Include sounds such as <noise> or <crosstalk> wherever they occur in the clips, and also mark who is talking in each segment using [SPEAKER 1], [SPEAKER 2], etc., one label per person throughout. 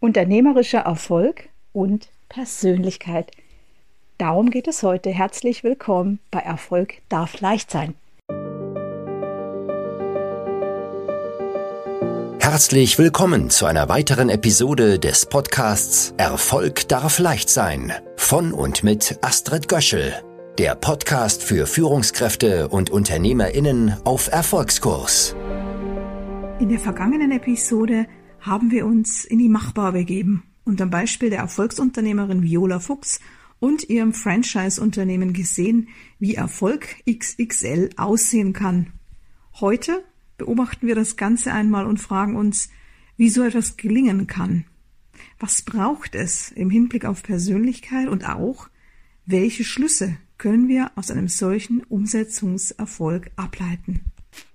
[SPEAKER 1] Unternehmerischer Erfolg und Persönlichkeit. Darum geht es heute. Herzlich willkommen bei Erfolg darf leicht sein.
[SPEAKER 2] Herzlich willkommen zu einer weiteren Episode des Podcasts Erfolg darf leicht sein von und mit Astrid Göschel, der Podcast für Führungskräfte und Unternehmerinnen auf Erfolgskurs.
[SPEAKER 1] In der vergangenen Episode haben wir uns in die Machbar begeben und am Beispiel der Erfolgsunternehmerin Viola Fuchs und ihrem Franchise-Unternehmen gesehen, wie Erfolg XXL aussehen kann. Heute beobachten wir das Ganze einmal und fragen uns, wie so etwas gelingen kann. Was braucht es im Hinblick auf Persönlichkeit und auch, welche Schlüsse können wir aus einem solchen Umsetzungserfolg ableiten?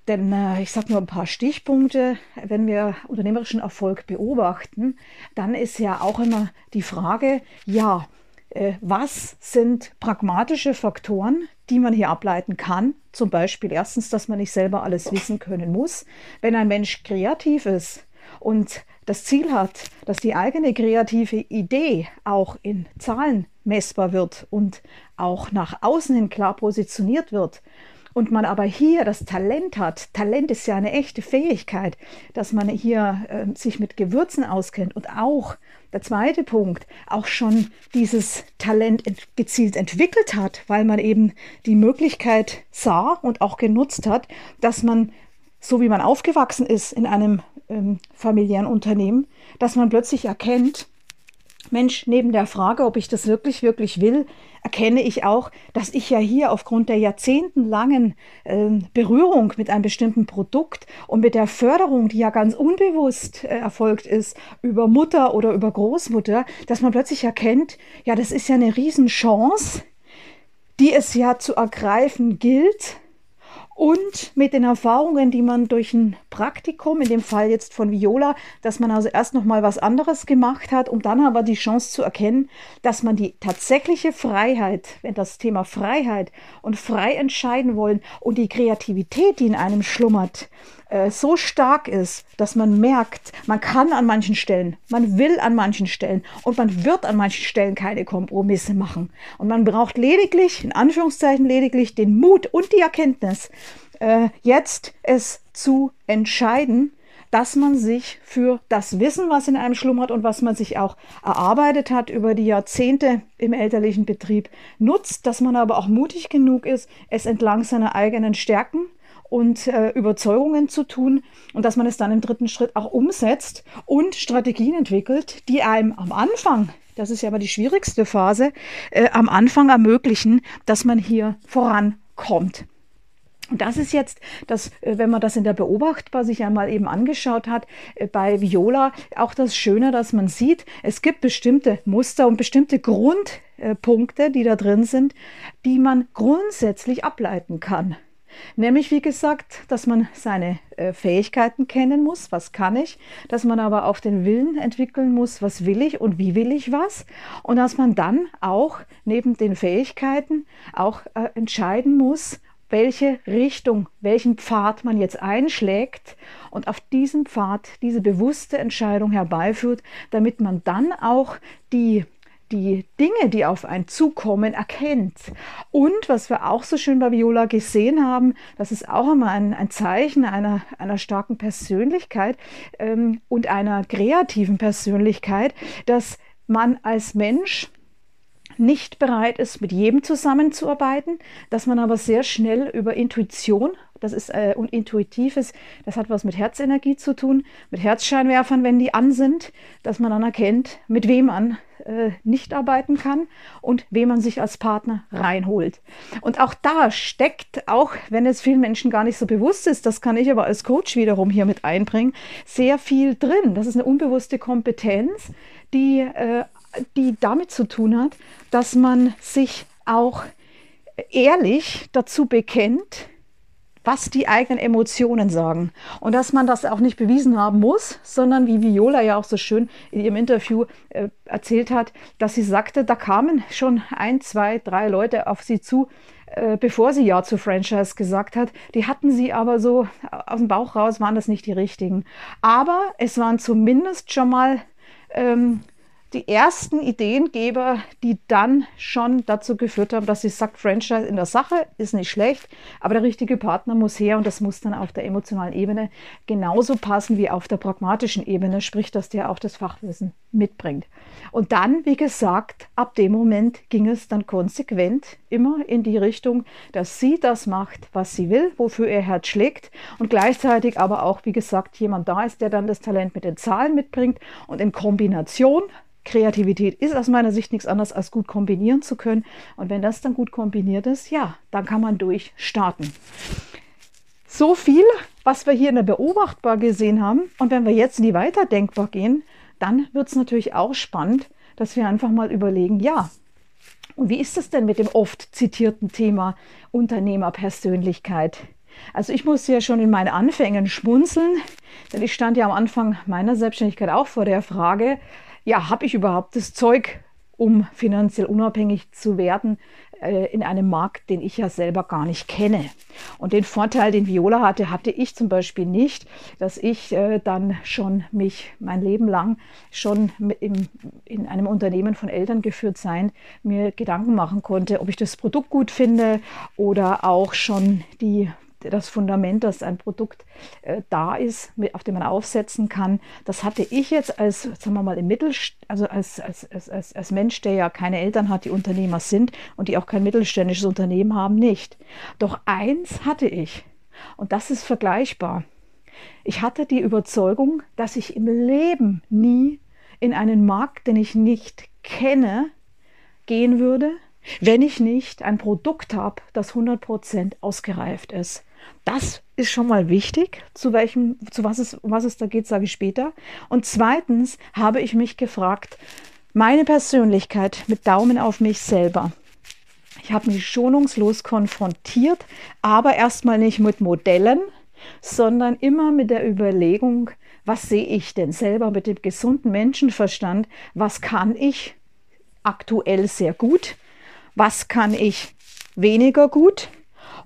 [SPEAKER 1] Denn äh, ich sage nur ein paar Stichpunkte. Wenn wir unternehmerischen Erfolg beobachten, dann ist ja auch immer die Frage, ja, äh, was sind pragmatische Faktoren, die man hier ableiten kann? Zum Beispiel erstens, dass man nicht selber alles wissen können muss. Wenn ein Mensch kreativ ist und das Ziel hat, dass die eigene kreative Idee auch in Zahlen messbar wird und auch nach außen hin klar positioniert wird, und man aber hier das Talent hat, Talent ist ja eine echte Fähigkeit, dass man hier äh, sich mit Gewürzen auskennt. Und auch der zweite Punkt, auch schon dieses Talent ent gezielt entwickelt hat, weil man eben die Möglichkeit sah und auch genutzt hat, dass man, so wie man aufgewachsen ist in einem ähm, familiären Unternehmen, dass man plötzlich erkennt, Mensch, neben der Frage, ob ich das wirklich, wirklich will, erkenne ich auch, dass ich ja hier aufgrund der jahrzehntelangen äh, Berührung mit einem bestimmten Produkt und mit der Förderung, die ja ganz unbewusst äh, erfolgt ist, über Mutter oder über Großmutter, dass man plötzlich erkennt, ja, das ist ja eine Riesenchance, die es ja zu ergreifen gilt und mit den Erfahrungen, die man durch ein Praktikum, in dem Fall jetzt von Viola, dass man also erst noch mal was anderes gemacht hat, um dann aber die Chance zu erkennen, dass man die tatsächliche Freiheit, wenn das Thema Freiheit und frei entscheiden wollen und die Kreativität, die in einem schlummert, äh, so stark ist, dass man merkt, man kann an manchen Stellen, man will an manchen Stellen und man wird an manchen Stellen keine Kompromisse machen. Und man braucht lediglich, in Anführungszeichen lediglich, den Mut und die Erkenntnis, äh, jetzt es zu entscheiden, dass man sich für das Wissen, was in einem schlummert und was man sich auch erarbeitet hat über die Jahrzehnte im elterlichen Betrieb, nutzt, dass man aber auch mutig genug ist, es entlang seiner eigenen Stärken und äh, Überzeugungen zu tun und dass man es dann im dritten Schritt auch umsetzt und Strategien entwickelt, die einem am Anfang, das ist ja aber die schwierigste Phase, äh, am Anfang ermöglichen, dass man hier vorankommt. Und das ist jetzt, das, äh, wenn man das in der Beobachtbar sich einmal eben angeschaut hat, äh, bei Viola auch das Schöne, dass man sieht, es gibt bestimmte Muster und bestimmte Grundpunkte, die da drin sind, die man grundsätzlich ableiten kann. Nämlich, wie gesagt, dass man seine äh, Fähigkeiten kennen muss, was kann ich, dass man aber auch den Willen entwickeln muss, was will ich und wie will ich was. Und dass man dann auch neben den Fähigkeiten auch entscheiden muss, welche Richtung, welchen Pfad man jetzt einschlägt und auf diesem Pfad diese bewusste Entscheidung herbeiführt, damit man dann auch die die Dinge, die auf einen zukommen, erkennt. Und was wir auch so schön bei Viola gesehen haben, das ist auch immer ein, ein Zeichen einer, einer starken Persönlichkeit ähm, und einer kreativen Persönlichkeit, dass man als Mensch nicht bereit ist, mit jedem zusammenzuarbeiten, dass man aber sehr schnell über Intuition, das ist äh, und intuitives, das hat was mit Herzenergie zu tun, mit Herzscheinwerfern, wenn die an sind, dass man dann erkennt, mit wem man äh, nicht arbeiten kann und wem man sich als Partner reinholt. Und auch da steckt, auch wenn es vielen Menschen gar nicht so bewusst ist, das kann ich aber als Coach wiederum hier mit einbringen, sehr viel drin. Das ist eine unbewusste Kompetenz, die, äh, die damit zu tun hat, dass man sich auch ehrlich dazu bekennt, was die eigenen Emotionen sagen. Und dass man das auch nicht bewiesen haben muss, sondern wie Viola ja auch so schön in ihrem Interview äh, erzählt hat, dass sie sagte, da kamen schon ein, zwei, drei Leute auf sie zu, äh, bevor sie Ja zu Franchise gesagt hat. Die hatten sie aber so aus dem Bauch raus, waren das nicht die richtigen. Aber es waren zumindest schon mal ähm, die ersten Ideengeber, die dann schon dazu geführt haben, dass sie sagt, Franchise in der Sache ist nicht schlecht, aber der richtige Partner muss her und das muss dann auf der emotionalen Ebene genauso passen wie auf der pragmatischen Ebene, sprich, dass der auch das Fachwissen mitbringt. Und dann, wie gesagt, ab dem Moment ging es dann konsequent immer in die Richtung, dass sie das macht, was sie will, wofür ihr Herz schlägt und gleichzeitig aber auch, wie gesagt, jemand da ist, der dann das Talent mit den Zahlen mitbringt und in Kombination Kreativität ist aus meiner Sicht nichts anderes als gut kombinieren zu können. Und wenn das dann gut kombiniert ist, ja, dann kann man durchstarten. So viel, was wir hier in der Beobachtbar gesehen haben. Und wenn wir jetzt in die Weiterdenkbar gehen, dann wird es natürlich auch spannend, dass wir einfach mal überlegen, ja, und wie ist es denn mit dem oft zitierten Thema Unternehmerpersönlichkeit? Also ich musste ja schon in meinen Anfängen schmunzeln, denn ich stand ja am Anfang meiner Selbstständigkeit auch vor der Frage, ja, habe ich überhaupt das Zeug, um finanziell unabhängig zu werden äh, in einem Markt, den ich ja selber gar nicht kenne. Und den Vorteil, den Viola hatte, hatte ich zum Beispiel nicht, dass ich äh, dann schon mich mein Leben lang schon im, in einem Unternehmen von Eltern geführt sein, mir Gedanken machen konnte, ob ich das Produkt gut finde oder auch schon die das Fundament, dass ein Produkt äh, da ist, mit, auf dem man aufsetzen kann. Das hatte ich jetzt als, sagen wir mal, im Mittel, also als, als, als, als Mensch, der ja keine Eltern hat, die Unternehmer sind und die auch kein mittelständisches Unternehmen haben, nicht. Doch eins hatte ich und das ist vergleichbar. Ich hatte die Überzeugung, dass ich im Leben nie in einen Markt, den ich nicht kenne, gehen würde, wenn ich nicht ein Produkt habe, das 100% ausgereift ist. Das ist schon mal wichtig. Zu welchem, zu was es, um was es da geht, sage ich später. Und zweitens habe ich mich gefragt, meine Persönlichkeit mit Daumen auf mich selber. Ich habe mich schonungslos konfrontiert, aber erstmal nicht mit Modellen, sondern immer mit der Überlegung, was sehe ich denn selber mit dem gesunden Menschenverstand? Was kann ich aktuell sehr gut? Was kann ich weniger gut?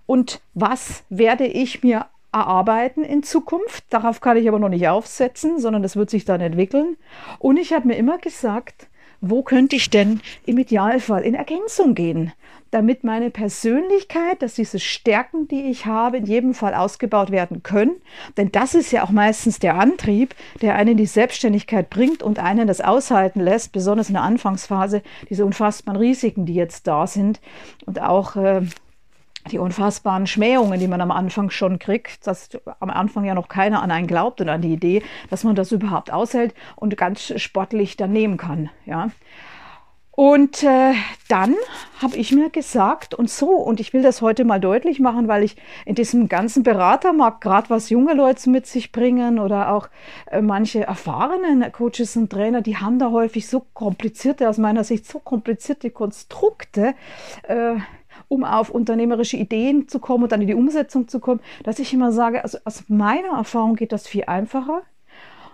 [SPEAKER 1] Und was werde ich mir erarbeiten in Zukunft. Darauf kann ich aber noch nicht aufsetzen, sondern das wird sich dann entwickeln. Und ich habe mir immer gesagt, wo könnte ich denn im Idealfall in Ergänzung gehen, damit meine Persönlichkeit, dass diese Stärken, die ich habe, in jedem Fall ausgebaut werden können. Denn das ist ja auch meistens der Antrieb, der einen in die Selbstständigkeit bringt und einen das aushalten lässt, besonders in der Anfangsphase, diese unfassbaren Risiken, die jetzt da sind und auch äh, die unfassbaren Schmähungen, die man am Anfang schon kriegt, dass am Anfang ja noch keiner an einen glaubt und an die Idee, dass man das überhaupt aushält und ganz sportlich dann nehmen kann. Ja. Und äh, dann habe ich mir gesagt, und so, und ich will das heute mal deutlich machen, weil ich in diesem ganzen Beratermarkt, gerade was junge Leute mit sich bringen oder auch äh, manche erfahrenen Coaches und Trainer, die haben da häufig so komplizierte, aus meiner Sicht so komplizierte Konstrukte. Äh, um auf unternehmerische Ideen zu kommen und dann in die Umsetzung zu kommen, dass ich immer sage, also aus meiner Erfahrung geht das viel einfacher.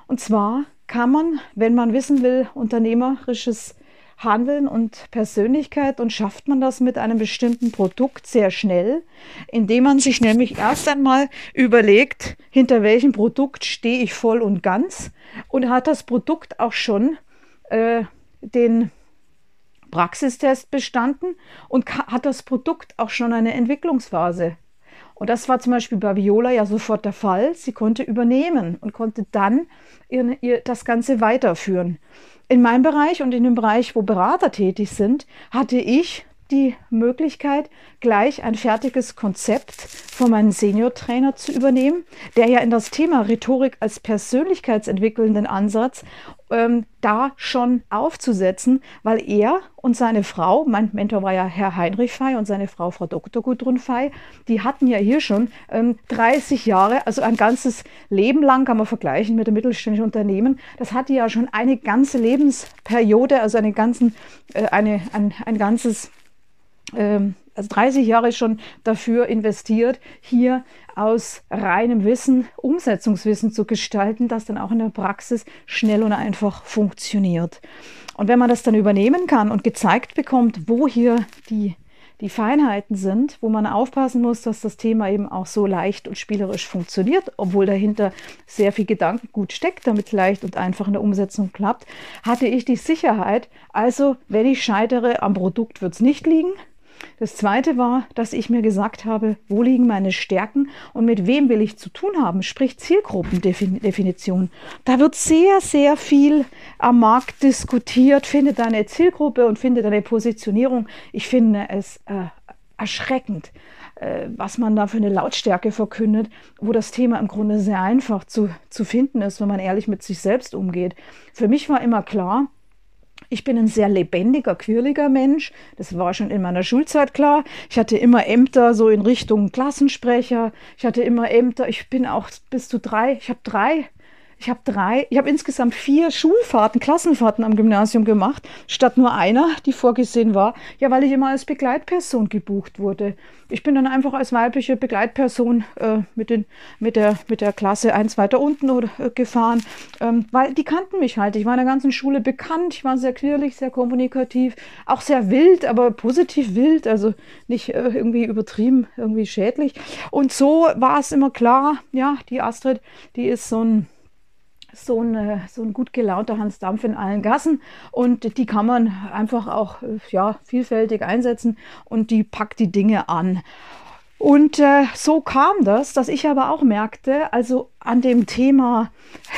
[SPEAKER 1] Und zwar kann man, wenn man wissen will, unternehmerisches Handeln und Persönlichkeit und schafft man das mit einem bestimmten Produkt sehr schnell, indem man sich nämlich erst einmal überlegt, hinter welchem Produkt stehe ich voll und ganz und hat das Produkt auch schon äh, den Praxistest bestanden und hat das Produkt auch schon eine Entwicklungsphase. Und das war zum Beispiel bei Viola ja sofort der Fall. Sie konnte übernehmen und konnte dann ihr, ihr das Ganze weiterführen. In meinem Bereich und in dem Bereich, wo Berater tätig sind, hatte ich die Möglichkeit, gleich ein fertiges Konzept von meinem Senior-Trainer zu übernehmen, der ja in das Thema Rhetorik als persönlichkeitsentwickelnden Ansatz ähm, da schon aufzusetzen, weil er und seine Frau, mein Mentor war ja Herr Heinrich Fey und seine Frau Frau Dr. Gudrun Fey, die hatten ja hier schon ähm, 30 Jahre, also ein ganzes Leben lang kann man vergleichen mit dem mittelständischen Unternehmen. Das hatte ja schon eine ganze Lebensperiode, also eine ganzen, äh, eine, ein, ein ganzes ähm, also 30 Jahre schon dafür investiert, hier aus reinem Wissen Umsetzungswissen zu gestalten, das dann auch in der Praxis schnell und einfach funktioniert. Und wenn man das dann übernehmen kann und gezeigt bekommt, wo hier die die Feinheiten sind, wo man aufpassen muss, dass das Thema eben auch so leicht und spielerisch funktioniert, obwohl dahinter sehr viel Gedankengut steckt, damit es leicht und einfach in der Umsetzung klappt, hatte ich die Sicherheit, also wenn ich scheitere am Produkt, wird es nicht liegen. Das zweite war, dass ich mir gesagt habe, wo liegen meine Stärken und mit wem will ich zu tun haben, sprich Zielgruppendefinition. Da wird sehr, sehr viel am Markt diskutiert. Finde deine Zielgruppe und finde deine Positionierung. Ich finde es äh, erschreckend, äh, was man da für eine Lautstärke verkündet, wo das Thema im Grunde sehr einfach zu, zu finden ist, wenn man ehrlich mit sich selbst umgeht. Für mich war immer klar, ich bin ein sehr lebendiger, quirliger Mensch. Das war schon in meiner Schulzeit klar. Ich hatte immer Ämter so in Richtung Klassensprecher. Ich hatte immer Ämter. Ich bin auch bis zu drei. Ich habe drei ich habe drei, ich habe insgesamt vier Schulfahrten, Klassenfahrten am Gymnasium gemacht, statt nur einer, die vorgesehen war. Ja, weil ich immer als Begleitperson gebucht wurde. Ich bin dann einfach als weibliche Begleitperson äh, mit, den, mit, der, mit der Klasse eins weiter unten oder, äh, gefahren, ähm, weil die kannten mich halt. Ich war in der ganzen Schule bekannt, ich war sehr quirlig, sehr kommunikativ, auch sehr wild, aber positiv wild, also nicht äh, irgendwie übertrieben, irgendwie schädlich. Und so war es immer klar, ja, die Astrid, die ist so ein so ein, so ein gut gelaunter Hans Dampf in allen Gassen und die kann man einfach auch ja, vielfältig einsetzen und die packt die Dinge an. Und äh, so kam das, dass ich aber auch merkte, also an dem Thema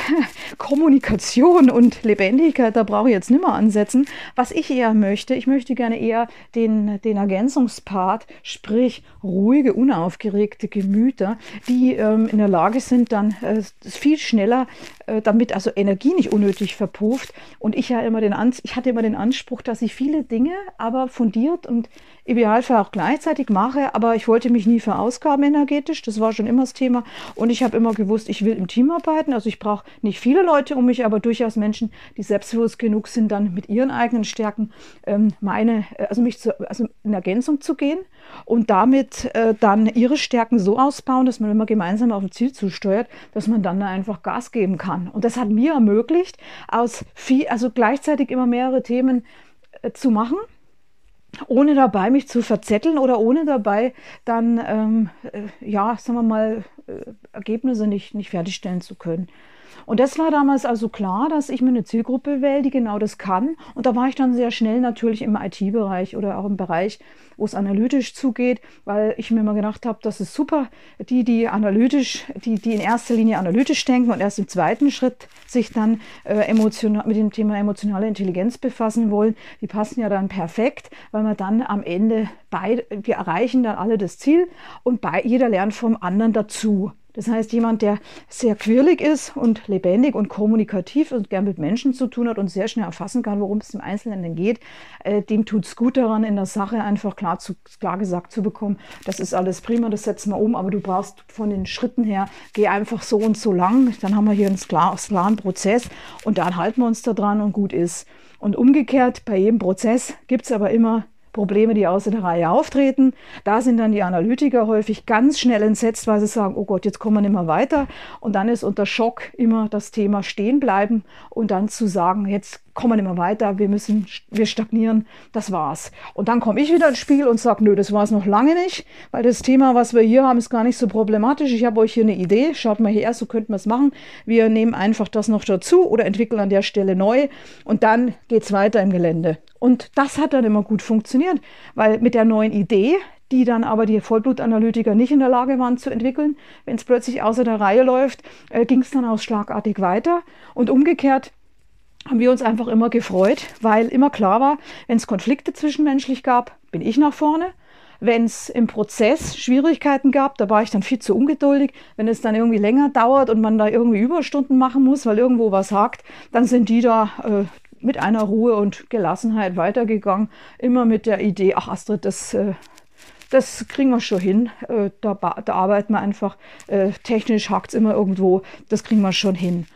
[SPEAKER 1] <laughs> Kommunikation und Lebendigkeit, da brauche ich jetzt nicht mehr ansetzen. Was ich eher möchte, ich möchte gerne eher den, den Ergänzungspart, sprich ruhige, unaufgeregte Gemüter, die ähm, in der Lage sind, dann äh, viel schneller, äh, damit also Energie nicht unnötig verpufft. Und ich ja immer den Ans ich hatte immer den Anspruch, dass ich viele Dinge aber fundiert und Idealfall auch gleichzeitig mache, aber ich wollte mich nie verausgaben energetisch. Das war schon immer das Thema. Und ich habe immer gewusst, ich will im Team arbeiten. Also ich brauche nicht viele Leute um mich, aber durchaus Menschen, die selbstbewusst genug sind, dann mit ihren eigenen Stärken ähm, meine, äh, also mich zu, also in Ergänzung zu gehen und damit äh, dann ihre Stärken so ausbauen, dass man immer gemeinsam auf ein Ziel zusteuert, dass man dann einfach Gas geben kann. Und das hat mir ermöglicht, aus viel, also gleichzeitig immer mehrere Themen äh, zu machen ohne dabei mich zu verzetteln oder ohne dabei dann, ähm, äh, ja, sagen wir mal, äh, Ergebnisse nicht, nicht fertigstellen zu können. Und das war damals also klar, dass ich mir eine Zielgruppe wähle, die genau das kann. Und da war ich dann sehr schnell natürlich im IT-Bereich oder auch im Bereich, wo es analytisch zugeht, weil ich mir immer gedacht habe, das ist super, die, die analytisch, die, die in erster Linie analytisch denken und erst im zweiten Schritt sich dann äh, emotional, mit dem Thema emotionale Intelligenz befassen wollen, die passen ja dann perfekt, weil man dann am Ende beide, wir erreichen dann alle das Ziel und bei, jeder lernt vom anderen dazu. Das heißt, jemand, der sehr quirlig ist und lebendig und kommunikativ und gern mit Menschen zu tun hat und sehr schnell erfassen kann, worum es im Einzelnen geht, äh, dem tut es gut daran, in der Sache einfach klar, zu, klar gesagt zu bekommen, das ist alles prima, das setzen wir um, aber du brauchst von den Schritten her, geh einfach so und so lang, dann haben wir hier einen klaren Prozess und dann halten wir uns da dran und gut ist. Und umgekehrt, bei jedem Prozess gibt es aber immer Probleme, die außer der Reihe auftreten. Da sind dann die Analytiker häufig ganz schnell entsetzt, weil sie sagen, oh Gott, jetzt kommen wir nicht mehr weiter. Und dann ist unter Schock immer das Thema stehen bleiben und dann zu sagen, jetzt kommen nicht mehr weiter, wir müssen, wir stagnieren, das war's. Und dann komme ich wieder ins Spiel und sage, nö, das war es noch lange nicht, weil das Thema, was wir hier haben, ist gar nicht so problematisch. Ich habe euch hier eine Idee, schaut mal her, so könnten wir es machen. Wir nehmen einfach das noch dazu oder entwickeln an der Stelle neu und dann geht's weiter im Gelände. Und das hat dann immer gut funktioniert, weil mit der neuen Idee, die dann aber die Vollblutanalytiker nicht in der Lage waren zu entwickeln, wenn es plötzlich außer der Reihe läuft, äh, ging es dann auch schlagartig weiter. Und umgekehrt haben wir uns einfach immer gefreut, weil immer klar war, wenn es Konflikte zwischenmenschlich gab, bin ich nach vorne. Wenn es im Prozess Schwierigkeiten gab, da war ich dann viel zu ungeduldig. Wenn es dann irgendwie länger dauert und man da irgendwie Überstunden machen muss, weil irgendwo was hakt, dann sind die da äh, mit einer Ruhe und Gelassenheit weitergegangen. Immer mit der Idee, ach Astrid, das, äh, das kriegen wir schon hin. Äh, da, da, arbeiten wir einfach. Äh, technisch hakt es immer irgendwo. Das kriegen wir schon hin.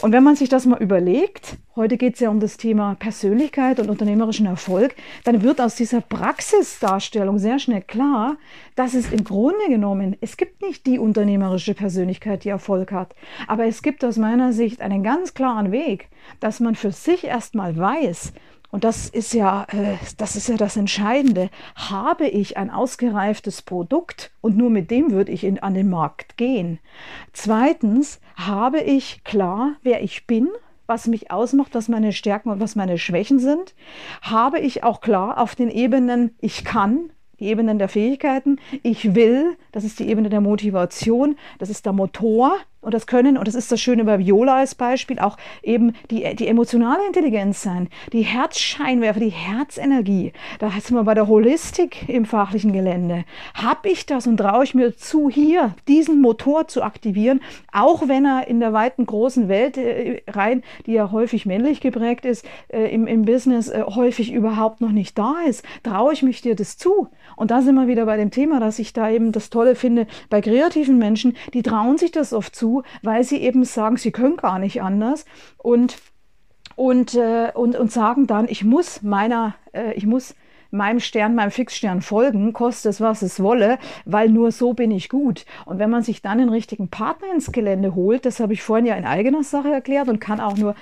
[SPEAKER 1] Und wenn man sich das mal überlegt, heute geht es ja um das Thema Persönlichkeit und unternehmerischen Erfolg, dann wird aus dieser Praxisdarstellung sehr schnell klar, dass es im Grunde genommen, es gibt nicht die unternehmerische Persönlichkeit, die Erfolg hat, aber es gibt aus meiner Sicht einen ganz klaren Weg, dass man für sich erstmal weiß, Und das ist ja, äh, das ist ja das Entscheidende. Habe ich ein ausgereiftes Produkt und nur mit dem würde ich in, an den Markt gehen. Zweitens, habe ich klar, wer ich bin, was mich ausmacht, was meine Stärken und was meine Schwächen sind? Habe ich auch klar auf den Ebenen, ich kann, die Ebenen der Fähigkeiten, ich will, das ist die Ebene der Motivation, das ist der Motor, und das können, und das ist das Schöne bei Viola als Beispiel, auch eben die, die emotionale Intelligenz sein, die Herzscheinwerfer, die Herzenergie. Da sind wir bei der Holistik im fachlichen Gelände. Hab ich das und traue ich mir zu, hier diesen Motor zu aktivieren, auch wenn er in der weiten großen Welt äh, rein, die ja häufig männlich geprägt ist, äh, im, im Business äh, häufig überhaupt noch nicht da ist. Traue ich mich dir das zu? Und da sind wir wieder bei dem Thema, dass ich da eben das Tolle finde bei kreativen Menschen, die trauen sich das oft zu, weil sie eben sagen, sie können gar nicht anders. Und und, äh, und, und sagen dann, ich muss meiner, äh, ich muss meinem Stern, meinem Fixstern folgen, koste es, was es wolle, weil nur so bin ich gut. Und wenn man sich dann den richtigen Partner ins Gelände holt, das habe ich vorhin ja in eigener Sache erklärt und kann auch nur,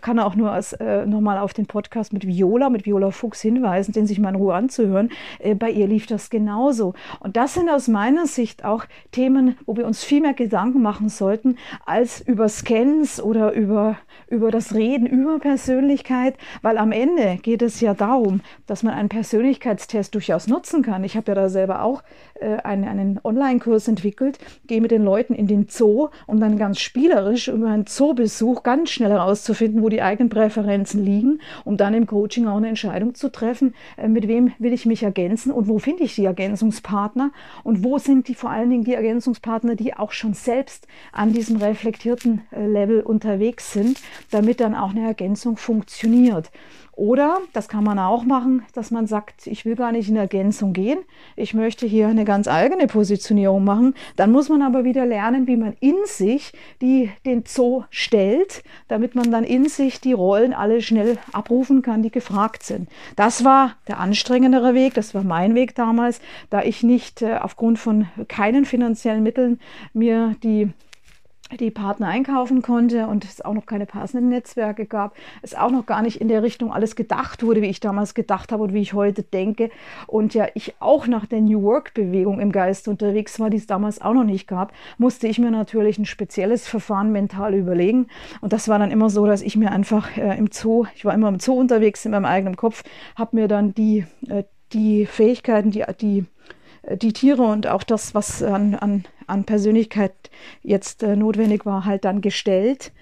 [SPEAKER 1] kann auch nur als, äh, nochmal auf den Podcast mit Viola, mit Viola Fuchs hinweisen, den sich mal in Ruhe anzuhören. Äh, bei ihr lief das genauso. Und das sind aus meiner Sicht auch Themen, wo wir uns viel mehr Gedanken machen sollten, als über Scans oder über, über das Reden über Persönlichkeit, weil am Ende geht es ja darum, dass man ein Persönlichkeitstest durchaus nutzen kann. Ich habe ja da selber auch äh, einen, einen Online-Kurs entwickelt, gehe mit den Leuten in den Zoo, um dann ganz spielerisch über einen Zoobesuch ganz schnell herauszufinden, wo die eigenen Präferenzen liegen, um dann im Coaching auch eine Entscheidung zu treffen, äh, mit wem will ich mich ergänzen und wo finde ich die Ergänzungspartner und wo sind die vor allen Dingen die Ergänzungspartner, die auch schon selbst an diesem reflektierten äh, Level unterwegs sind, damit dann auch eine Ergänzung funktioniert. Oder, das kann man auch machen, dass man sagt, ich will gar nicht in Ergänzung gehen, ich möchte hier eine ganz eigene Positionierung machen. Dann muss man aber wieder lernen, wie man in sich die, den Zoo stellt, damit man dann in sich die Rollen alle schnell abrufen kann, die gefragt sind. Das war der anstrengendere Weg, das war mein Weg damals, da ich nicht äh, aufgrund von keinen finanziellen Mitteln mir die die Partner einkaufen konnte und es auch noch keine passenden Netzwerke gab, es auch noch gar nicht in der Richtung alles gedacht wurde, wie ich damals gedacht habe und wie ich heute denke. Und ja, ich auch nach der New Work-Bewegung im Geist unterwegs war, die es damals auch noch nicht gab, musste ich mir natürlich ein spezielles Verfahren mental überlegen. Und das war dann immer so, dass ich mir einfach äh, im Zoo, ich war immer im Zoo unterwegs in meinem eigenen Kopf, habe mir dann die, äh, die Fähigkeiten, die, die die Tiere und auch das, was an, an, an Persönlichkeit jetzt äh, notwendig war, halt dann gestellt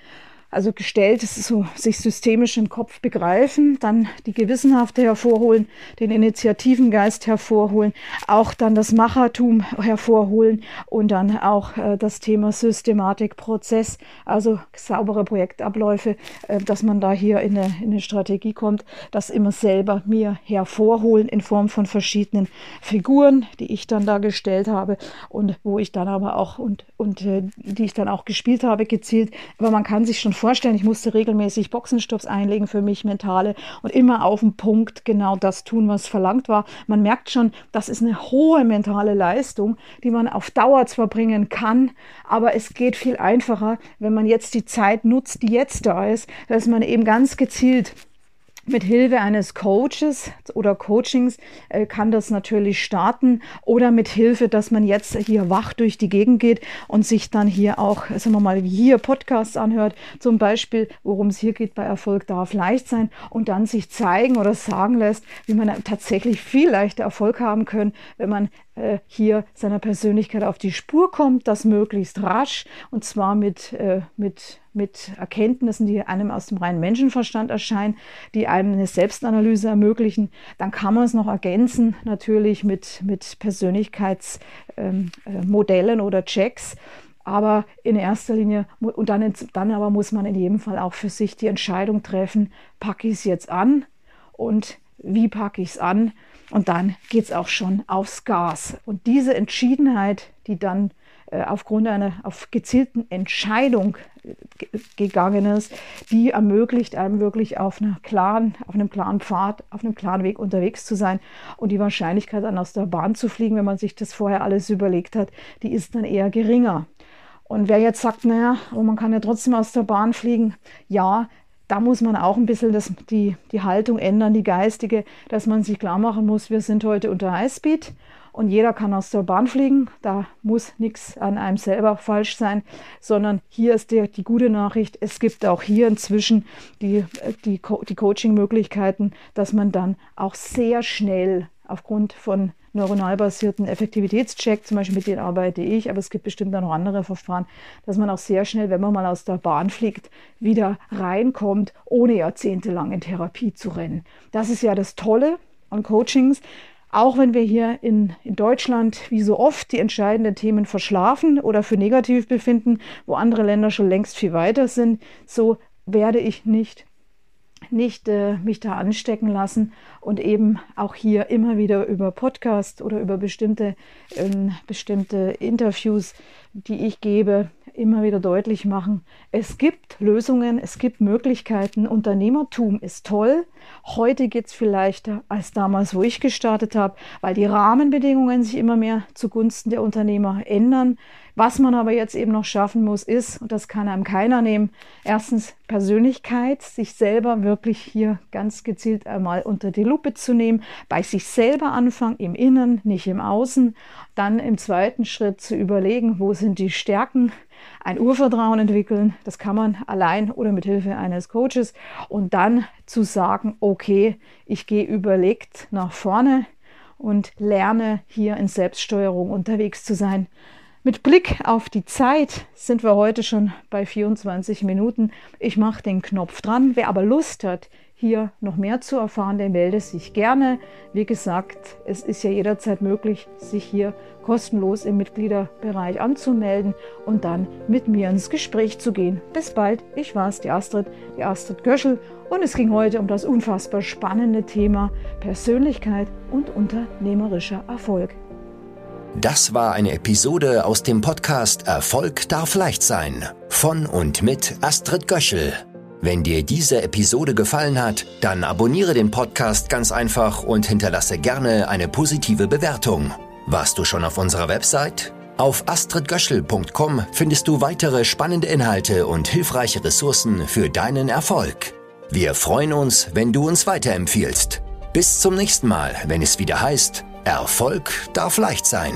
[SPEAKER 1] also gestellt, ist so sich systemisch im Kopf begreifen, dann die Gewissenhafte hervorholen, den Initiativengeist hervorholen, auch dann das Machertum hervorholen und dann auch äh, das Thema Systematik, Prozess, also saubere Projektabläufe, äh, dass man da hier in eine, in eine Strategie kommt, das immer selber mir hervorholen in Form von verschiedenen Figuren, die ich dann da gestellt habe und wo ich dann aber auch und, und äh, die ich dann auch gespielt habe, gezielt. Aber man kann sich schon ich musste regelmäßig Boxenstopps einlegen für mich, mentale und immer auf den Punkt genau das tun, was verlangt war. Man merkt schon, das ist eine hohe mentale Leistung, die man auf Dauer zwar bringen kann, aber es geht viel einfacher, wenn man jetzt die Zeit nutzt, die jetzt da ist, dass man eben ganz gezielt mit Hilfe eines Coaches oder Coachings äh, kann das natürlich starten oder mit Hilfe, dass man jetzt hier wach durch die Gegend geht und sich dann hier auch, sagen wir mal, hier Podcasts anhört, zum Beispiel, worum es hier geht bei Erfolg darf leicht sein und dann sich zeigen oder sagen lässt, wie man tatsächlich viel leichter Erfolg haben kann, wenn man äh, hier seiner Persönlichkeit auf die Spur kommt, das möglichst rasch und zwar mit, äh, mit, mit Erkenntnissen, die einem aus dem reinen Menschenverstand erscheinen, die einem eine Selbstanalyse ermöglichen. Dann kann man es noch ergänzen, natürlich mit, mit Persönlichkeitsmodellen ähm, äh, oder Checks. Aber in erster Linie, und dann, dann aber muss man in jedem Fall auch für sich die Entscheidung treffen, packe ich es jetzt an und wie packe ich es an? Und dann geht es auch schon aufs Gas. Und diese Entschiedenheit, die dann äh, aufgrund einer auf gezielten Entscheidung äh, gegangen ist, die ermöglicht einem wirklich auf, einer klaren, auf einem klaren Pfad, auf einem klaren Weg unterwegs zu sein. Und die Wahrscheinlichkeit, dann aus der Bahn zu fliegen, wenn man sich das vorher alles überlegt hat, die ist dann eher geringer. Und wer jetzt sagt, naja, man kann ja trotzdem aus der Bahn fliegen, ja, da muss man auch ein bisschen das, die, die Haltung ändern, die geistige, dass man sich klar machen muss, wir sind heute unter Highspeed und jeder kann aus der Bahn fliegen. Da muss nichts an einem selber falsch sein, sondern hier ist die, die gute Nachricht. Es gibt auch hier inzwischen die, die, die Coaching-Möglichkeiten, dass man dann auch sehr schnell aufgrund von neuronal basierten Effektivitätscheck, zum Beispiel mit denen arbeite ich, aber es gibt bestimmt auch noch andere Verfahren, dass man auch sehr schnell, wenn man mal aus der Bahn fliegt, wieder reinkommt, ohne jahrzehntelang in Therapie zu rennen. Das ist ja das Tolle an Coachings. Auch wenn wir hier in, in Deutschland wie so oft die entscheidenden Themen verschlafen oder für negativ befinden, wo andere Länder schon längst viel weiter sind, so werde ich nicht nicht äh, mich da anstecken lassen und eben auch hier immer wieder über Podcast oder über bestimmte, ähm, bestimmte Interviews, die ich gebe, immer wieder deutlich machen, es gibt Lösungen, es gibt Möglichkeiten. Unternehmertum ist toll. Heute geht es vielleicht als damals, wo ich gestartet habe, weil die Rahmenbedingungen sich immer mehr zugunsten der Unternehmer ändern. Was man aber jetzt eben noch schaffen muss, ist, und das kann einem keiner nehmen, erstens Persönlichkeit, sich selber wirklich hier ganz gezielt einmal unter die Lupe zu nehmen, bei sich selber anfangen, im Innen, nicht im Außen. Dann im zweiten Schritt zu überlegen, wo sind die Stärken, ein Urvertrauen entwickeln. Das kann man allein oder mit Hilfe eines Coaches. Und dann zu sagen, okay, ich gehe überlegt nach vorne und lerne hier in Selbststeuerung unterwegs zu sein. Mit Blick auf die Zeit sind wir heute schon bei 24 Minuten. Ich mache den Knopf dran. Wer aber Lust hat, hier noch mehr zu erfahren, der melde sich gerne. Wie gesagt, es ist ja jederzeit möglich, sich hier kostenlos im Mitgliederbereich anzumelden und dann mit mir ins Gespräch zu gehen. Bis bald, ich war's, die Astrid, die Astrid Göschel und es ging heute um das unfassbar spannende Thema Persönlichkeit und unternehmerischer Erfolg.
[SPEAKER 2] Das war eine Episode aus dem Podcast Erfolg darf leicht sein von und mit Astrid Göschel. Wenn dir diese Episode gefallen hat, dann abonniere den Podcast ganz einfach und hinterlasse gerne eine positive Bewertung. Warst du schon auf unserer Website? Auf astridgöschel.com findest du weitere spannende Inhalte und hilfreiche Ressourcen für deinen Erfolg. Wir freuen uns, wenn du uns weiterempfiehlst. Bis zum nächsten Mal, wenn es wieder heißt, Erfolg darf leicht sein.